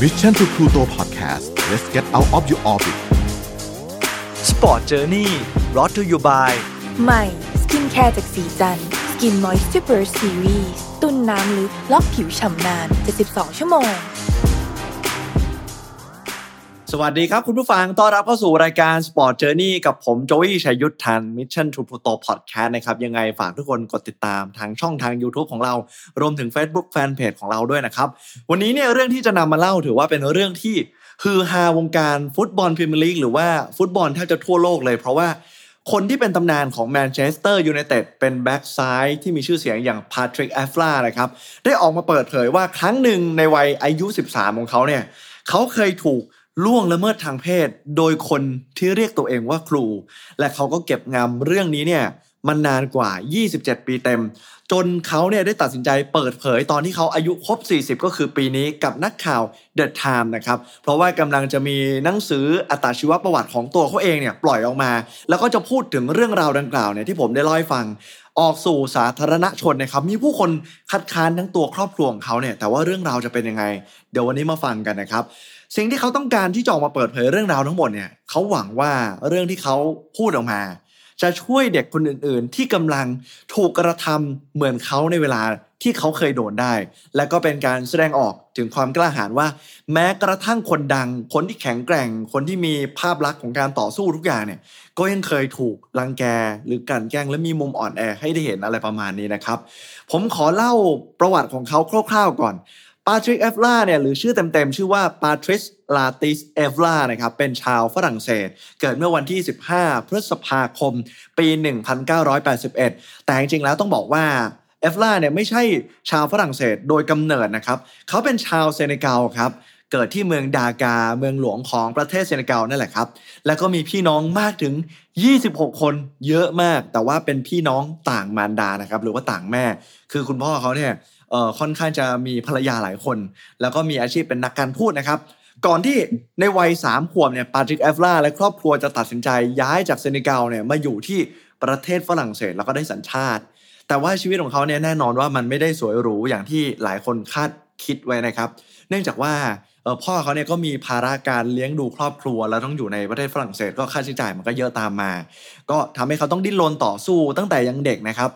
Mission to Pluto Podcast let's get out of your orbit Sport Journey brought to you by ใหม่สกินแคร์จากสีจันสกินมอยส์ u เ e อร์ซีรีส์ตุ้นน้ำลึกล็อกผิวฉ่ำนาน 72 ชั่วโมง สวัสดีครับคุณผู้ฟัง ต้อนรับเข้าสู่รายการ Sport Journey กับผมโจวี่ชัยยุทธทัน Mission to Pluto Podcast นะครับ ยังไงฝากทุกคนกดติดตามทางช่องทาง YouTube ของเรา รวมถึง Facebook Fanpage ของเราด้วยนะครับ วันนี้เนี่ยเรื่องที่จะนำมาเล่าถือว่าเป็นเรื่องที่ฮือฮาวงการฟุตบอลพรีเมียร์ลีกหรือว่าฟุตบอลแทบจะทั่วโลกเลย เพราะว่าคนที่เป็นตำนานของแมนเชสเตอร์ยูไนเต็ดเป็นแบ็กซ้ายที่มีชื่อเสียงอย่างปาทริซ เอฟรานะครับได้ออกมาเปิดเผยว่าครั้งหนึ่งในวัยอายุ 13 ของเขาเนี่ยเขาเคยถูก ล่วงละเมิดทางเพศ โดยคนที่เรียกตัวเองว่าครู และเขาก็เก็บงำเรื่องนี้เนี่ยมันนานกว่า 27 ปีเต็ม จนเขาเนี่ยได้ตัดสินใจเปิดเผยตอนที่เขาอายุครบ 40 ก็คือปีนี้กับนักข่าว The Time นะครับ เพราะว่ากำลังจะมีหนังสืออัตชีวประวัติของตัวเขาเองเนี่ยปล่อยออกมา แล้วก็จะพูดถึงเรื่องราวดังกล่าวเนี่ยที่ผมได้เล่าให้ฟังออกสู่สาธารณชนนะครับ มีผู้คนคัดค้านทั้งตัวครอบครัวของเขาเนี่ยแต่ว่าเรื่องราวจะเป็นยังไง เดี๋ยววันนี้มาฟังกันนะครับ สิ่งที่เขาต้องการที่จะออกมาเปิดเผยเรื่องราวทั้งหมดเนี่ยเขาหวังว่าเรื่องที่เขาพูดออกมา จะช่วยเด็กคนอื่นๆ ที่กำลังถูกกระทำเหมือนเขาในเวลาที่เขาเคยโดนได้ และก็เป็นการแสดงออกถึงความกล้าหาญว่า แม้กระทั่งคนดัง คนที่แข็งแกร่ง คนที่มีภาพลักษณ์ของการต่อสู้ทุกอย่างเนี่ย ก็ยังเคยถูกรังแกหรือกลั่นแกล้งและมีมุมอ่อนแอให้ได้เห็นอะไรประมาณนี้นะครับ ผมขอเล่าประวัติของเขาคร่าวๆก่อนาทริกเอฟลาเนี่ยหรือชื่อเต็มๆ ชื่อว่าปาทริสปาทริซ เอฟรานะครับเป็นชาวฝรั่งเศส เกิดเมื่อวันที่ 15 พฤษภาคม ปี 1981 แต่จริงๆแล้วต้องบอกว่าเอฟราเนี่ยไม่ใช่ชาวฝรั่งเศสโดยกำเนิดนะครับ เขาเป็นชาวเซเนกัลครับเกิดที่เมืองดาการ์เมืองหลวงของประเทศเซเนกัลนั่นแหละครับ แล้วก็มีพี่น้องมากถึง 26 คนเยอะมาก แต่ว่าเป็นพี่น้องต่างมารดานะครับ หรือว่าต่างแม่ คือคุณพ่อเขาเนี่ย ค่อนข้างจะมีภรรยาหลายคน แล้วก็มีอาชีพเป็นนักการพูดนะครับ ก่อนที่ในวัย3ขวบเนี่ยปาทริกเอฟลาและครอบครัวจะตัดสินใจย้ายจากเซเนกัลเนี่ยมาอยู่ที่ประเทศฝรั่งเศสแล้วก็ได้สัญชาติ แต่ว่าชีวิตของเขาเนี่ยแน่นอนว่ามันไม่ได้สวยหรูอย่างที่หลายคนคาดคิดไว้นะครับ เนื่องจากว่าพ่อเขาเนี่ยก็มีภาระการเลี้ยงดูครอบครัว แล้วต้องอยู่ในประเทศฝรั่งเศสก็ค่าใช้จ่ายมันก็เยอะตามมา ก็ทำให้เขาต้องดิ้นรนต่อสู้ตั้งแต่ยังเด็กนะครับ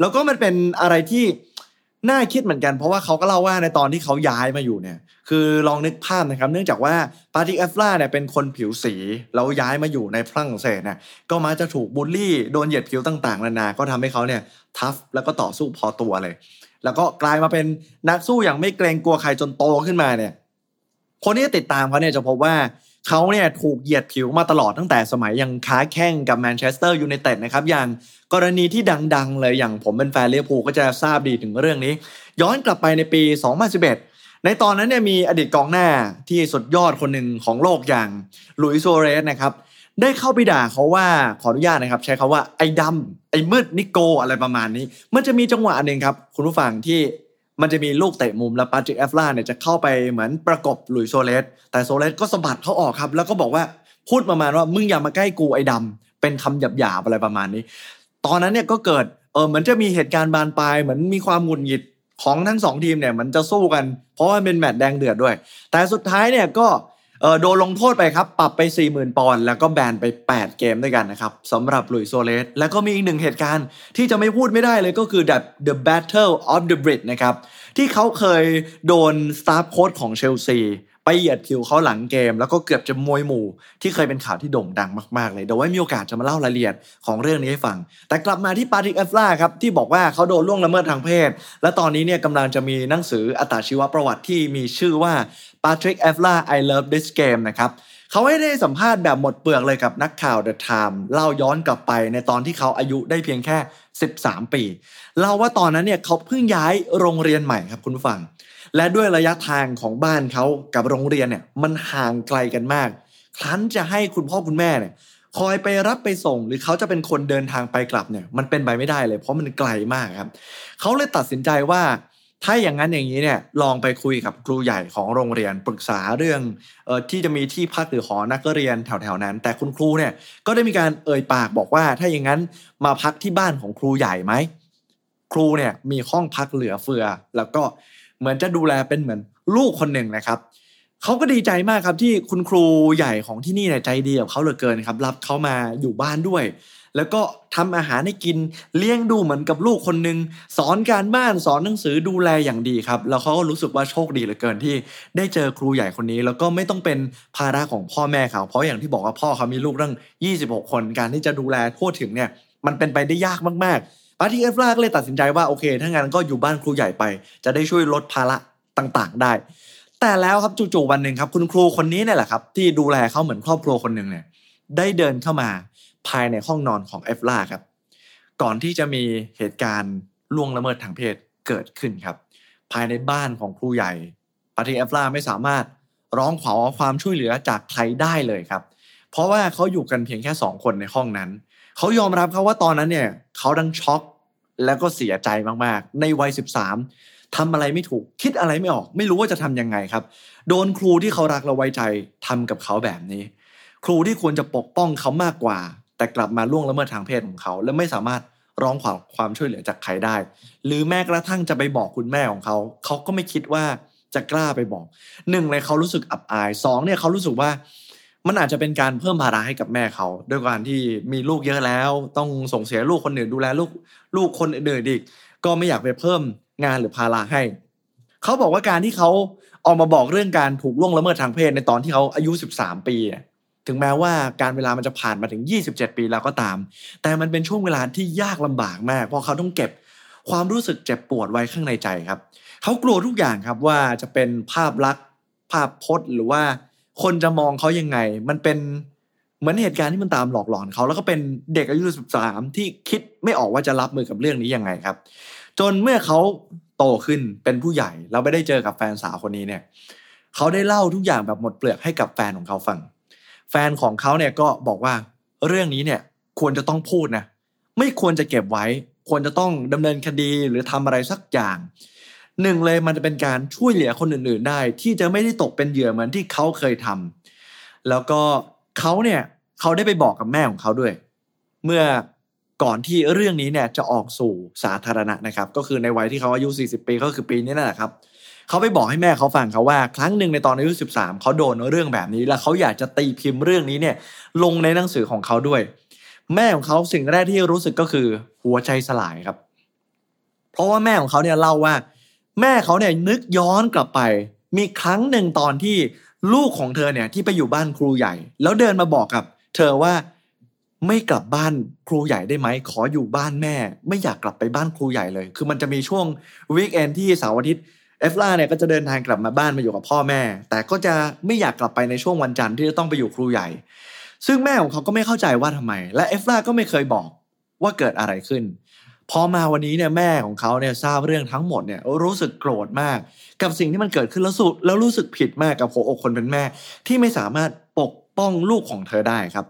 แล้วก็มันเป็นอะไรที่ น่าคิดเหมือนกันเพราะว่าเขาก็เล่าว่าในตอนที่เขาย้ายมาอยู่เนี่ย คือลองนึกภาพนะครับ เนื่องจากว่าปาทริซ เอวร่าเนี่ยเป็นคนผิวสีแล้วย้ายมาอยู่ในฝรั่งเศสเนี่ยก็มาจะถูกบูลลี่โดนเหยียดผิวต่างๆนานา ก็ทำให้เขาเนี่ย tough แล้วก็ต่อสู้พอตัวเลย แล้วก็กลายมาเป็นนักสู้อย่างไม่เกรงกลัวใครจนโตขึ้นมาเนี่ย คนที่ติดตามเขาเนี่ยจะพบว่า เขาเนี่ยถูกเหยียดผิวมาตลอดตั้งแต่สมัยยังค้าแข่งกับแมนเชสเตอร์ยูไนเต็ดนะครับอย่างกรณีที่ดังๆ เลยอย่างผมเป็นแฟนลิเวอร์พูลก็จะทราบดีถึงเรื่องนี้ ย้อนกลับไปในปี 2011 ในตอนนั้นเนี่ยมีอดีตกองหน้าที่สุดยอดคนหนึ่งของโลกอย่างลุยส์ ซัวเรซนะครับได้เข้าไปด่าเขาว่าขออนุญาตนะครับ ใช้คำว่าไอ้ดำไอ้มืดนิโกรอะไรประมาณนี้ มันจะมีจังหวะหนึ่งครับ คุณผู้ฟังที่ มันจะมีลูกเตะมุมแล้วปาทริซ เอวร่าเนี่ยจะเข้าไปเหมือนประกบหลุยส์ ซัวเรซแต่ซัวเรซก็สะบัดเขาออกครับ แล้วก็บอกว่าพูดประมาณว่ามึงอย่ามาใกล้กูไอ้ดำเป็นคำหยาบๆอะไรประมาณนี้ ตอนนั้นเนี่ยก็เกิดเออเหมือนจะมีเหตุการณ์บานปลายเหมือนมีความหงุดหงิดของทั้งสองทีมเนี่ยมันจะสู้กัน เพราะว่าเป็นแมตช์แดงเดือดด้วย แต่สุดท้ายเนี่ยก็ เออโดนลงโทษไปครับ ปรับไป 40,000 ปอนด์แล้วก็แบนไป 8 เกมด้วยกันนะครับสำหรับลุยโซเลส แล้วก็มีอีกหนึ่งเหตุการณ์ที่จะไม่พูดไม่ได้เลยก็คือ the the battle of the bridge นะครับ ที่เขาเคยโดนสตาฟโค้ชของเชลซีไปเหยียดผิวเขาหลังเกม แล้วก็เกือบจะมวยหมู่ ที่เคยเป็นข่าวที่โด่งดังมากๆเลยเดี๋ยวไว้มีโอกาสจะมาเล่ารายละเอียดของเรื่องนี้ให้ฟัง แต่กลับมาที่ปาทริซ เอวร่าครับ ที่บอกว่าเขาโดนล่วงละเมิดทางเพศ และตอนนี้เนี่ยกำลังจะมีหนังสืออัตชีวประวัติที่มีชื่อว่า Patrick e f l a I Love This Game นะครับเขาให้ได้สัมภาษณ์แบบหมดเปลือกเลยกับนักข่าว The Times เล่าย้อนกลับไปในตอนที่เขาอายุได้เพียงแค่ 13 ปีเล่าว่าตอนนั้นเนี่ยเขาเพิ่งย้ายโรงเรียนใหม่ครับคุณผู้ฟัง และด้วยระยะทางของบ้านเขากับโรงเรียนเนี่ยมันห่างไกลกันมาก ครั้นจะให้คุณพ่อคุณแม่เนี่ยคอยไปรับไปส่งหรือเขาจะเป็นคนเดินทางไปกลับเนี่ยมันเป็นไปไม่ได้เลย เพราะมันไกลมากครับเขาเลยตัดสินใจว่า ถ้าอย่างนั้นอย่างนี้เนี่ยลองไปคุยกับครูใหญ่ของโรงเรียนปรึกษาเรื่องเออที่จะมีที่พักหรือหอนักเรียนแถวๆนั้น แต่คุณครูเนี่ยก็ได้มีการเอ่ยปากบอกว่า ถ้าอย่างนั้นมาพักที่บ้านของครูใหญ่ไหมครูเนี่ยมีห้องพักเหลือเฟือ แล้วก็เหมือนจะดูแลเป็นเหมือนลูกคนหนึ่งนะครับเขาก็ดีใจมากครับที่คุณครูใหญ่ของที่นี่เนี่ยใจดีกับเขาเหลือเกินครับรับเขามาอยู่บ้านด้วย แล้วก็ทำอาหารให้กินเลี้ยงดูเหมือนกับลูกคนหนึ่งสอนการบ้านสอนหนังสือดูแลอย่างดีครับ แล้วเขาก็รู้สึกว่าโชคดีเหลือเกินที่ ได้เจอครูใหญ่คนนี้ แล้วก็ไม่ต้องเป็นภาระของพ่อแม่เขา เพราะอย่างที่บอกว่าพ่อเขามีลูกตั้ง 26 คนการที่จะดูแลทั่วถึงเนี่ยมันเป็นไปได้ยากมากๆปาร์ตี้เอฟลาก็เลยตัดสินใจว่าโอเค ถ้างั้นก็อยู่บ้านครูใหญ่ไป จะได้ช่วยลดภาระต่างๆ ได้ แต่แล้วครับจู่ๆวันหนึ่งครับคุณครูคนนี้เนี่ยแหละครับที่ดูแลเขาเหมือนครอบครัวคนหนึ่งเนี่ยได้เดินเข้ามา ภายในห้องนอนของเอฟลาครับ ก่อนที่จะมีเหตุการณ์ล่วงละเมิดทางเพศเกิดขึ้นครับ ภายในบ้านของครูใหญ่ปาทีเอฟลาไม่สามารถร้องขอความช่วยเหลือจากใครได้เลยครับ เพราะว่าเขาอยู่กันเพียงแค่สองคนในห้องนั้น เขายอมรับครับว่าตอนนั้นเนี่ยเขาดังช็อกแล้วก็เสียใจมากๆ ในวัย 13ทำอะไรไม่ถูก คิดอะไรไม่ออก ไม่รู้ว่าจะทำยังไงครับ โดนครูที่เขารักและไว้ใจทำกับเขาแบบนี้ ครูที่ควรจะปกป้องเขามากกว่า แต่กลับมาล่วงละเมิดทางเพศของเขา และไม่สามารถร้องขอความช่วยเหลือจากใครได้ หรือแม้กระทั่งจะไปบอกคุณแม่ของเขา เขาก็ไม่คิดว่าจะกล้าไปบอกหนึ่งเลยเขารู้สึกอับอายสองเนี่ยเขารู้สึกว่ามันอาจจะเป็นการเพิ่มภาระให้กับแม่เขา ด้วยการที่มีลูกเยอะแล้ว ต้องส่งเสียลูกคนอื่นดูแลลูกลูกคนอื่นอีกก็ไม่อยากไปเพิ่มงานหรือภาระให้ เขาบอกว่าการที่เขาออกมาบอกเรื่องการถูกล่วงละเมิดทางเพศในตอนที่เขาอายุ 13 ปี ถึงแม้ว่าการเวลามันจะผ่านมาถึง 27 ปีแล้วก็ตาม แต่มันเป็นช่วงเวลาที่ยากลำบากมาก เพราะเขาต้องเก็บความรู้สึกเจ็บปวดไว้ข้างในใจครับ เขากลัวทุกอย่างครับว่าจะเป็นภาพลักษณ์ภาพพจน์หรือว่าคนจะมองเขายังไง มันเป็นเหมือนเหตุการณ์ที่มันตามหลอกหลอนเขา แล้วก็เป็นเด็กอายุ 13 ที่คิดไม่ออกว่าจะรับมือกับเรื่องนี้ยังไงครับ จนเมื่อเขาโตขึ้นเป็นผู้ใหญ่เราไม่ได้เจอกับแฟนสาวคนนี้เนี่ย เขาได้เล่าทุกอย่างแบบหมดเปลือกให้กับแฟนของเขาฟัง แฟนของเขาเนี่ยก็บอกว่าเรื่องนี้เนี่ยควรจะต้องพูดนะไม่ควรจะเก็บไว้ ควรจะต้องดำเนินคดีหรือทำอะไรสักอย่างหนึ่งเลยมันจะเป็นการช่วยเหลือคนอื่นๆได้ ที่จะไม่ได้ตกเป็นเหยื่อเหมือนที่เขาเคยทำแล้วก็เขาเนี่ยเขาได้ไปบอกกับแม่ของเขาด้วย เมื่อก่อนที่เรื่องนี้เนี่ยจะออกสู่สาธารณะนะครับ ก็คือในวัยที่เขาอายุ 40 ปีก็คือปีนี้นั่นแหละครับ เขาไปบอกให้แม่เขาฟังเขาว่า ครั้งหนึ่งในตอนอายุ 13 เขาโดนเรื่องแบบนี้ แล้วเขาอยากจะตีพิมพ์เรื่องนี้เนี่ยลงในหนังสือของเขาด้วย แม่ของเขาสิ่งแรกที่รู้สึกก็คือหัวใจสลายครับ เพราะว่าแม่ของเขาเนี่ยเล่าว่า แม่เขาเนี่ยนึกย้อนกลับไป มีครั้งหนึ่งตอนที่ลูกของเธอเนี่ยที่ไปอยู่บ้านครูใหญ่ แล้วเดินมาบอกกับ เธอว่าไม่กลับบ้านครูใหญ่ได้ไหม ขออยู่บ้านแม่ ไม่อยากกลับไปบ้านครูใหญ่เลย คือมันจะมีช่วงวีคเอนที่เสาร์อาทิตย์ เอฟล่าเนี่ยก็จะเดินทางกลับมาบ้านมาอยู่กับพ่อแม่ แต่ก็จะไม่อยากกลับไปในช่วงวันจันทร์ที่จะต้องไปอยู่ครูใหญ่ ซึ่งแม่ของเขาก็ไม่เข้าใจว่าทำไม และเอฟล่าก็ไม่เคยบอกว่าเกิดอะไรขึ้นพอมาวันนี้เนี่ยแม่ของเขาเนี่ยทราบเรื่องทั้งหมดเนี่ยรู้สึกโกรธมาก กับสิ่งที่มันเกิดขึ้นแล้วสุดแล้วรู้สึกผิดมากกับหัวอกคนเป็นแม่ ที่ไม่สามารถปกป้องลูกของเธอได้ครับ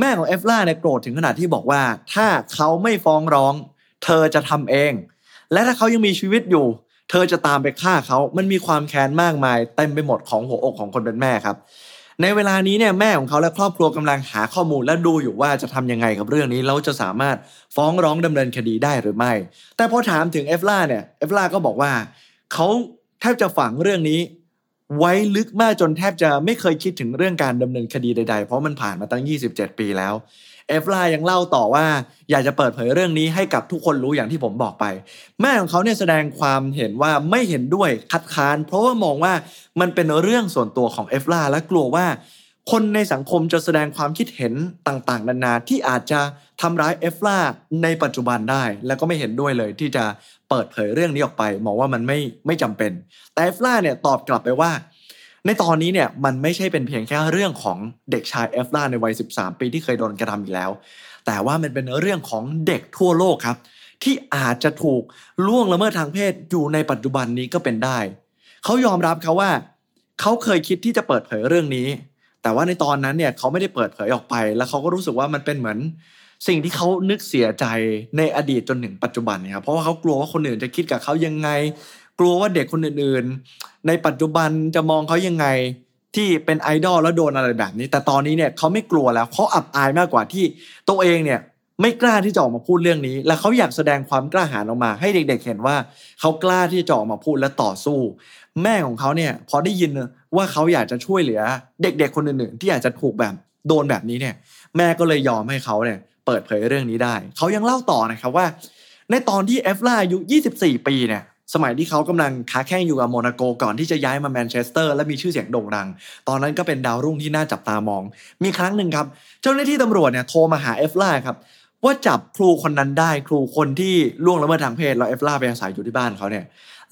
แม่ของเอฟล่าเนี่ยโกรธถึงขนาดที่บอกว่า ถ้าเขาไม่ฟ้องร้อง เธอจะทำเอง และถ้าเขายังมีชีวิตอยู่ เธอจะตามไปฆ่าเขามันมีความแค้นมากมายเต็มไปหมดของหัวอกของคนเป็นแม่ครับในเวลานี้เนี่ยแม่ของเขาและครอบครัวกำลังหาข้อมูลและดูอยู่ว่าจะทำยังไงกับเรื่องนี้แล้วจะสามารถฟ้องร้องดำเนินคดีได้หรือไม่ แต่พอถามถึงเอฟล่าเนี่ยเอฟล่าก็บอกว่าเขาแทบจะฝังเรื่องนี้ ไว้ลึกมากจนแทบจะไม่เคยคิดถึงเรื่องการดำเนินคดีใดๆ เพราะมันผ่านมาตั้ง 27 ปีแล้วเอฟล่ายังเล่าต่อว่า อยากจะเปิดเผยเรื่องนี้ให้กับทุกคนรู้อย่างที่ผมบอกไป แม่ของเขาเนี่ยแสดงความเห็นว่าไม่เห็นด้วยคัดค้าน เพราะว่ามองว่ามันเป็นเรื่องส่วนตัวของเอฟลาและกลัวว่า คนในสังคมจะแสดงความคิดเห็นต่างๆ นานาที่อาจจะทำร้ายเอฟลาในปัจจุบันได้ แล้วก็ไม่เห็นด้วยเลยที่จะเปิดเผยเรื่องนี้ออกไป มองว่ามันไม่ไม่จำเป็น แต่เอฟลาเนี่ยตอบกลับไปว่าในตอนนี้เนี่ยมันไม่ใช่เป็นเพียงแค่เรื่องของเด็กชายเอฟลาในวัย 13 ปีที่เคยโดนกระทำอีกแล้ว แต่ว่ามันเป็นเรื่องของเด็กทั่วโลกครับ ที่อาจจะถูกล่วงละเมิดทางเพศอยู่ในปัจจุบันนี้ก็เป็นได้ เขายอมรับเขาว่า เขาเคยคิดที่จะเปิดเผยเรื่องนี้ แต่ว่าในตอนนั้นเนี่ยเขาไม่ได้เปิดเผยออกไป แล้วเขาก็รู้สึกว่ามันเป็นเหมือน สิ่งที่เขานึกเสียใจในอดีตจนถึงปัจจุบันเนี่ยครับเพราะว่าเขากลัวว่าคนอื่นจะคิดกับเขายังไง กลัวว่าเด็กคนอื่นๆ ในปัจจุบันจะมองเขายังไง ที่เป็นไอดอลแล้วโดนอะไรแบบนี้ แต่ตอนนี้เนี่ยเขาไม่กลัวแล้วเขาอับอายมากกว่าที่ตัวเองเนี่ยไม่กล้าที่จะออกมาพูดเรื่องนี้ และเขาอยากแสดงความกล้าหาญออกมา ให้เด็ก ๆ เห็นว่าเขากล้าที่จะออกมาพูดและต่อสู้ แม่ของเขาเนี่ยพอได้ยินว่าเขาอยากจะช่วยเหลือ เด็ก ๆ คนอื่นๆ ที่อาจจะถูกแบบโดนแบบนี้เนี่ย แม่ก็เลยยอมให้เขาเนี่ยเปิดเผยเรื่องนี้ได้ เขายังเล่าต่อนะครับว่า ในตอนที่เอวร่าอายุ 24 ปีเนี่ย สมัยที่เขากำลังค้าแข่งอยู่กับโมนาโกก่อนที่จะย้ายมาแมนเชสเตอร์และมีชื่อเสียงโด่งดัง ตอนนั้นก็เป็นดาวรุ่งที่น่าจับตามอง มีครั้งหนึ่งครับ เจ้าหน้าที่ตำรวจเนี่ยโทรมาหาเอวร่าครับว่าจับครูคนนั้นได้ครูคนที่ล่วงละเมิดทางเพศแล้วเอวร่าไปอาศัยอยู่ที่บ้านเขาเนี่ย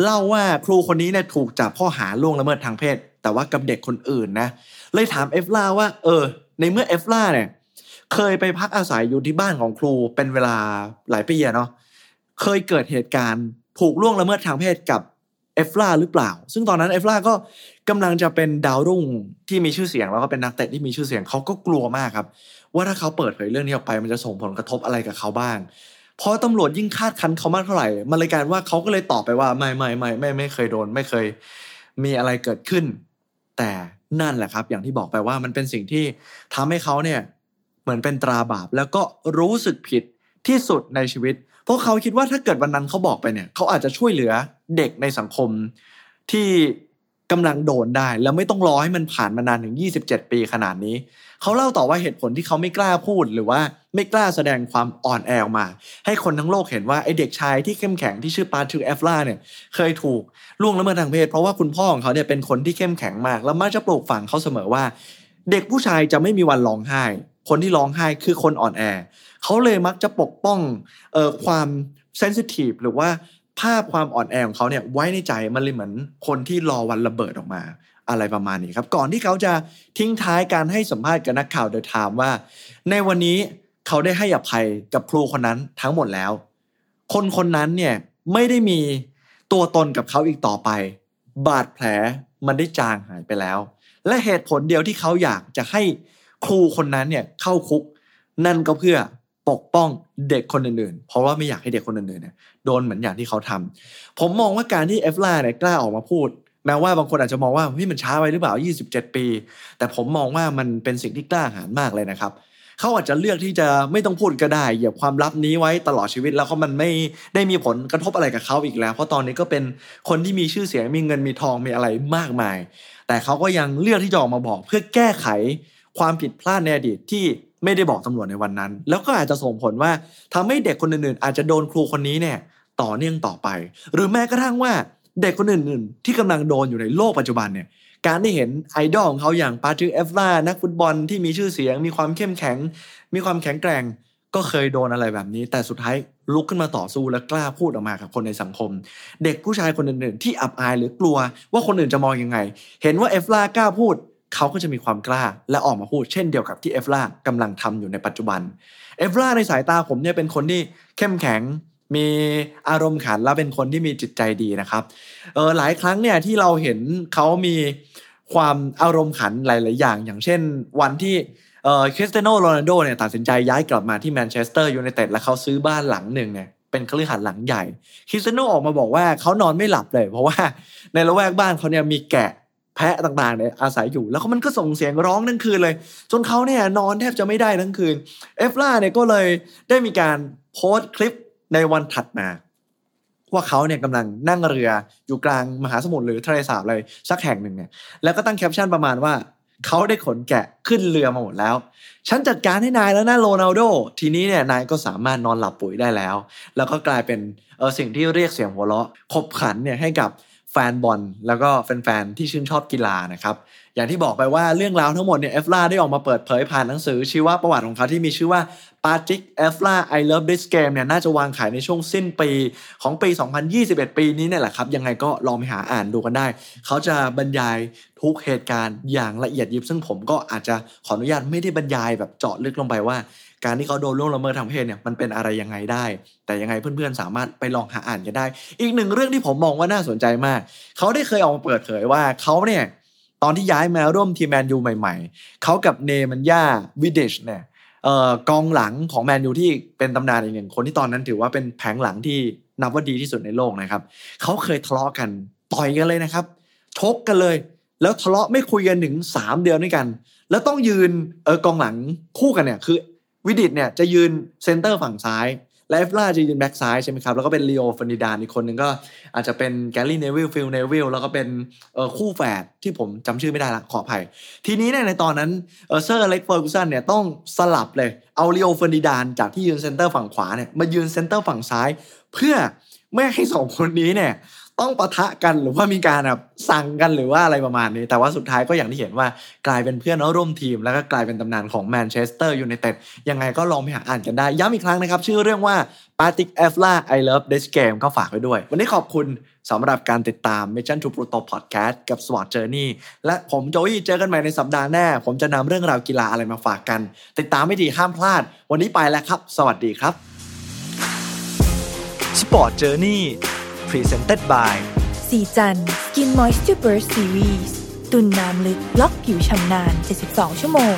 เล่าว่าครูคนนี้เนี่ยถูกจับข้อหาล่วงละเมิดทางเพศ แต่ว่ากับเด็กคนอื่นนะเลยถามเอวร่าว่าเออ ในเมื่อเอวร่าเนี่ยเคยไปพักอาศัยอยู่ที่บ้านของครูเป็นเวลาหลายปีเนาะเคยเกิดเหตุการณ์ ถูกล่วงละเมิดทางเพศกับเอฟล่าหรือเปล่า ซึ่งตอนนั้นเอฟล่าก็กำลังจะเป็นดาวรุ่งที่มีชื่อเสียงแล้วก็เป็นนักเตะที่มีชื่อเสียงเขาก็กลัวมากครับ ว่าถ้าเขาเปิดเผยเรื่องนี้ออกไปมันจะส่งผลกระทบอะไรกับเขาบ้างพอตำรวจยิ่งคาดคันเขามากเท่าไหร่มันเลยกายว่าเขาก็เลยตอบไปว่าไม่ไม่ไม่ไม่ไม่เคยโดน ไม่เคยมีอะไรเกิดขึ้น แต่นั่นแหละครับ อย่างที่บอกไปว่ามันเป็นสิ่งที่ทำให้เขาเนี่ยเหมือนเป็นตราบาปแล้วก็รู้สึกผิดที่สุดในชีวิต เพราะเขาคิดว่าถ้าเกิดวันนั้นเขาบอกไปเนี่ยเขาอาจจะช่วยเหลือเด็กในสังคมที่กำลังโดนได้ แล้วไม่ต้องรอให้มันผ่านมานานถึง 27 ปีขนาดนี้ เขาเล่าต่อว่าเหตุผลที่เขาไม่กล้าพูดหรือว่าไม่กล้าแสดงความอ่อนแอออกมา ให้คนทั้งโลกเห็นว่าไอเด็กชายที่เข้มแข็งที่ชื่อปาทริกเอฟลาเนี่ยเคยถูกล่วงละเมิดทางเพศ เพราะว่าคุณพ่อของเขาเนี่ยเป็นคนที่เข้มแข็งมาก แล้วมักจะปลูกฝังเขาเสมอว่า เด็กผู้ชายจะไม่มีวันร้องไห้ คนที่ร้องไห้คือคนอ่อนแอ เขาเลยมักจะปกป้องออความเซนซิทีฟหรือว่าภาพความอ่อนแอของเขาเนี่ยไว้ในใจมันเลยเหมือนคนที่รอวันระเบิดออกมาอะไรประมาณนี้ครับ ก่อนที่เขาจะทิ้งท้ายการให้สัมภาษณ์กับนักข่าวเดอะไทม์ว่า ในวันนี้เขาได้ให้อภัยกับครูคนนั้นทั้งหมดแล้ว คนคนนั้นเนี่ยไม่ได้มีตัวตนกับเขาอีกต่อไป บาดแผลมันได้จางหายไปแล้ว และเหตุผลเดียวที่เขาอยากจะให้ครูคนนั้นเนี่ยเข้าคุก นั่นก็เพื่อ ปกป้องเด็กคนอื่นๆ เพราะว่าไม่อยากให้เด็กคนอื่นๆเนี่ยโดนเหมือนอย่างที่เขาทำผมมองว่าการที่เอฟล่าเนี่ยกล้าออกมาพูด แม้ว่าบางคนอาจจะมองว่าเฮ้ยมันช้าไปหรือเปล่า 27 ปี แต่ผมมองว่ามันเป็นสิ่งที่กล้าหาญมากเลยนะครับเขาอาจจะเลือกที่จะไม่ต้องพูดก็ได้เหยียบความลับนี้ไว้ตลอดชีวิตแล้วก็มันไม่ได้มีผลกระทบอะไรกับเขาอีกแล้ว เพราะตอนนี้ก็เป็นคนที่มีชื่อเสียงมีเงินมีทองมีอะไรมากมาย แต่เขาก็ยังเลือกที่จะออกมาบอกเพื่อแก้ไขความผิดพลาดในอดีตที่ ไม่ได้บอกตำรวจในวันนั้น แล้วก็อาจจะส่งผลว่าทำให้เด็กคนอื่นๆ อาจจะโดนครูคนนี้เนี่ยต่อเนื่องต่อไป หรือแม้กระทั่งว่าเด็กคนอื่นๆ ที่กำลังโดนอยู่ในโลกปัจจุบันเนี่ยการได้เห็นไอดอลของเขาอย่างปาทริซ เอวร่านักฟุตบอลที่มีชื่อเสียง มีความเข้มแข็ง มีความแข็งแกร่ง ก็เคยโดนอะไรแบบนี้ แต่สุดท้ายลุกขึ้นมาต่อสู้และกล้าพูดออกมากับคนในสังคม เด็กผู้ชายคนอื่นๆ ที่อับอายหรือกลัวว่าคนอื่นจะมองยังไง เห็นว่าเอวร่ากล้าพูด เขาก็จะมีความกล้าและออกมาพูดเช่นเดียวกับที่เอวร่ากำลังทำอยู่ในปัจจุบันเอวร่าในสายตาผมเนี่ยเป็นคนที่เข้มแข็งมีอารมณ์ขันและเป็นคนที่มีจิตใจดีนะครับเออหลายครั้งเนี่ยที่เราเห็นเขามีความอารมณ์ขันหลาย ๆ อย่าง อย่างเช่น วันที่เออคริสเตียโนโรนัลโดเนี่ยตัดสินใจย้ายกลับมาที่แมนเชสเตอร์ยูไนเต็ดแล้วเขาซื้อบ้านหลังหนึ่งเนี่ยเป็นคฤหาสน์หลังใหญ่คริสเตียโนออกมาบอกว่าเขานอนไม่หลับเลย เพราะว่าในละแวกบ้านเขาเนี่ยมีแกะ แพะต่างๆเนี่ยอาศัยอยู่ แล้วก็มันก็ส่งเสียงร้องทั้งคืนเลย จนเขาเนี่ยนอนแทบจะไม่ได้ทั้งคืนเอวร่าเนี่ยก็เลยได้มีการโพสต์คลิปในวันถัดมาว่าเขาเนี่ยกำลังนั่งเรืออยู่กลางมหาสมุทรหรือทะเลสาบอะไรสักแห่งหนึ่งเนี่ยแล้วก็ตั้งแคปชั่นประมาณว่าเขาได้ขนแกะขึ้นเรือมาหมดแล้ว ฉันจัดการให้นายแล้วนะโรนัลโด ทีนี้เนี่ยนายก็สามารถนอนหลับปุ๋ยได้แล้ว แล้วก็กลายเป็นเออสิ่งที่เรียกเสียงหัวเราะขบขันเนี่ยให้กับ แฟนบอลแล้วก็แฟนๆที่ชื่นชอบกีฬานะครับ อย่างที่บอกไปว่าเรื่องราวทั้งหมดเนี่ยเอฟลาได้ออกมาเปิดเผยผ่านหนังสือชีวประวัติของเขาที่มีชื่อว่าปาจิกเอฟลา I love this game เนี่ยน่าจะวางขายในช่วงสิ้นปีของปี 2021 ปีนี้เนี่ยแหละครับ ยังไงก็ลองไปหาอ่านดูกันได้ เขาจะบรรยายทุกเหตุการณ์อย่างละเอียดยิบ ซึ่งผมก็อาจจะขออนุญาตไม่ได้บรรยายแบบเจาะลึกลงไปว่า การที่เขาโดนล่วงละเมิดทางเพศเนี่ยมันเป็นอะไรยังไงได้ แต่ยังไงเพื่อนๆสามารถไปลองหาอ่านกันได้ อีกหนึ่งเรื่องที่ผมมองว่าน่าสนใจมาก เขาได้เคยออกมาเปิดเผยว่าเขาเนี่ย ตอนที่ย้ายมาร่วมทีมแมนยูใหม่ๆ เขากับเนมันย่าวิดิชเนี่ยเอ่อกองหลังของแมนยูที่เป็นตำนานอีกหนึ่งคนที่ตอนนั้นถือว่าเป็นแผงหลังที่นับว่าดีที่สุดในโลกนะครับ เขาเคยทะเลาะกันต่อยกันเลยนะครับชกกันเลย แล้วทะเลาะไม่คุยกันถึง 3 เดือนด้วยกัน แล้วต้องยืนเออกองหลังคู่กันเนี่ยคือวิดิชเนี่ยจะยืนเซนเตอร์ฝั่งซ้าย เอวร่าจะยืนแบ็กซ้ายใช่ไหมครับ แล้วก็เป็นริโอ เฟอร์ดินานด์อีกคนหนึ่งก็อาจจะเป็นแกรี่เนวิลล์ ฟิลเนวิลล์แล้วก็เป็นคู่แฝดที่ผมจำชื่อไม่ได้ละขออภัย ทีนี้เนี่ยในตอนนั้นเซอร์อเล็กซ์ เฟอร์กูสันเนี่ยต้องสลับเลยเอาริโอ เฟอร์ดินานด์จากที่ยืนเซนเตอร์ฝั่งขวาเนี่ยมายืนเซนเตอร์ฝั่งซ้าย เพื่อไม่ให้สองคนนี้เนี่ย ต้องปะทะกันหรือว่ามีการแบบสั่งกันหรือว่าอะไรประมาณนี้ แต่ว่าสุดท้ายก็อย่างที่เห็นว่ากลายเป็นเพื่อนร่วมทีม แล้วก็กลายเป็นตำนานของแมนเชสเตอร์ยูไนเต็ดยังไงก็ลองไปหาอ่านกันได้ ย้ำอีกครั้งนะครับ ชื่อเรื่องว่า p a t i c e f l a I Love This Game ก็ฝากไว้ด้วย วันนี้ขอบคุณสำหรับการติดตาม Mission to Pluto Podcast กับ Sport Journey และผมโจวี่เจอกันใหม่ในสัปดาห์หน้า ผมจะนำเรื่องราวกีฬาอะไรมาฝากกัน ติดตามให้ดีห้ามพลาด วันนี้ไปแล้วครับ สวัสดีครับ Sport Journey Presented by ศรีจันทร์ Skin Moisture Burst Series ตุนน้ำลึก ล็อกผิวฉ่ำนาน 72 ชั่วโมง